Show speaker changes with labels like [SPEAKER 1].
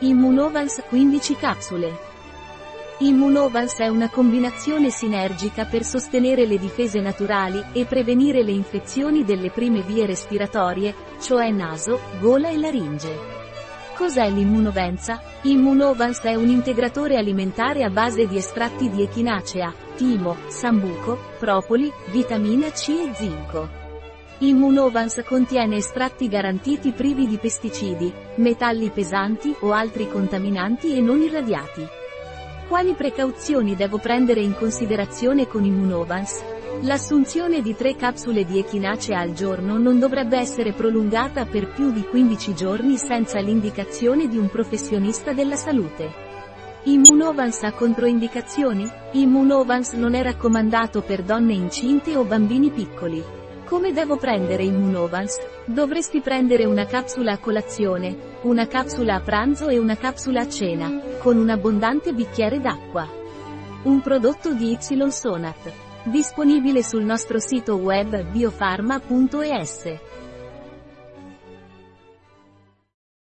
[SPEAKER 1] Immunovans 15 capsule. Immunovans è una combinazione sinergica per sostenere le difese naturali e prevenire le infezioni delle prime vie respiratorie, cioè naso, gola e laringe. Cos'è l'immunovenza? Immunovans è un integratore alimentare a base di estratti di echinacea, timo, sambuco, propoli, vitamina C e zinco. Immunovans contiene estratti garantiti privi di pesticidi, metalli pesanti o altri contaminanti e non irradiati. Quali precauzioni devo prendere in considerazione con Immunovans? L'assunzione di 3 capsule di echinacea al giorno non dovrebbe essere prolungata per più di 15 giorni senza l'indicazione di un professionista della salute. Immunovans ha controindicazioni? Immunovans non è raccomandato per donne incinte o bambini piccoli. Come devo prendere Immunovans? Dovresti prendere una capsula a colazione, una capsula a pranzo e una capsula a cena, con un abbondante bicchiere d'acqua. Un prodotto di Y Sonat. Disponibile sul nostro sito web biofarma.es.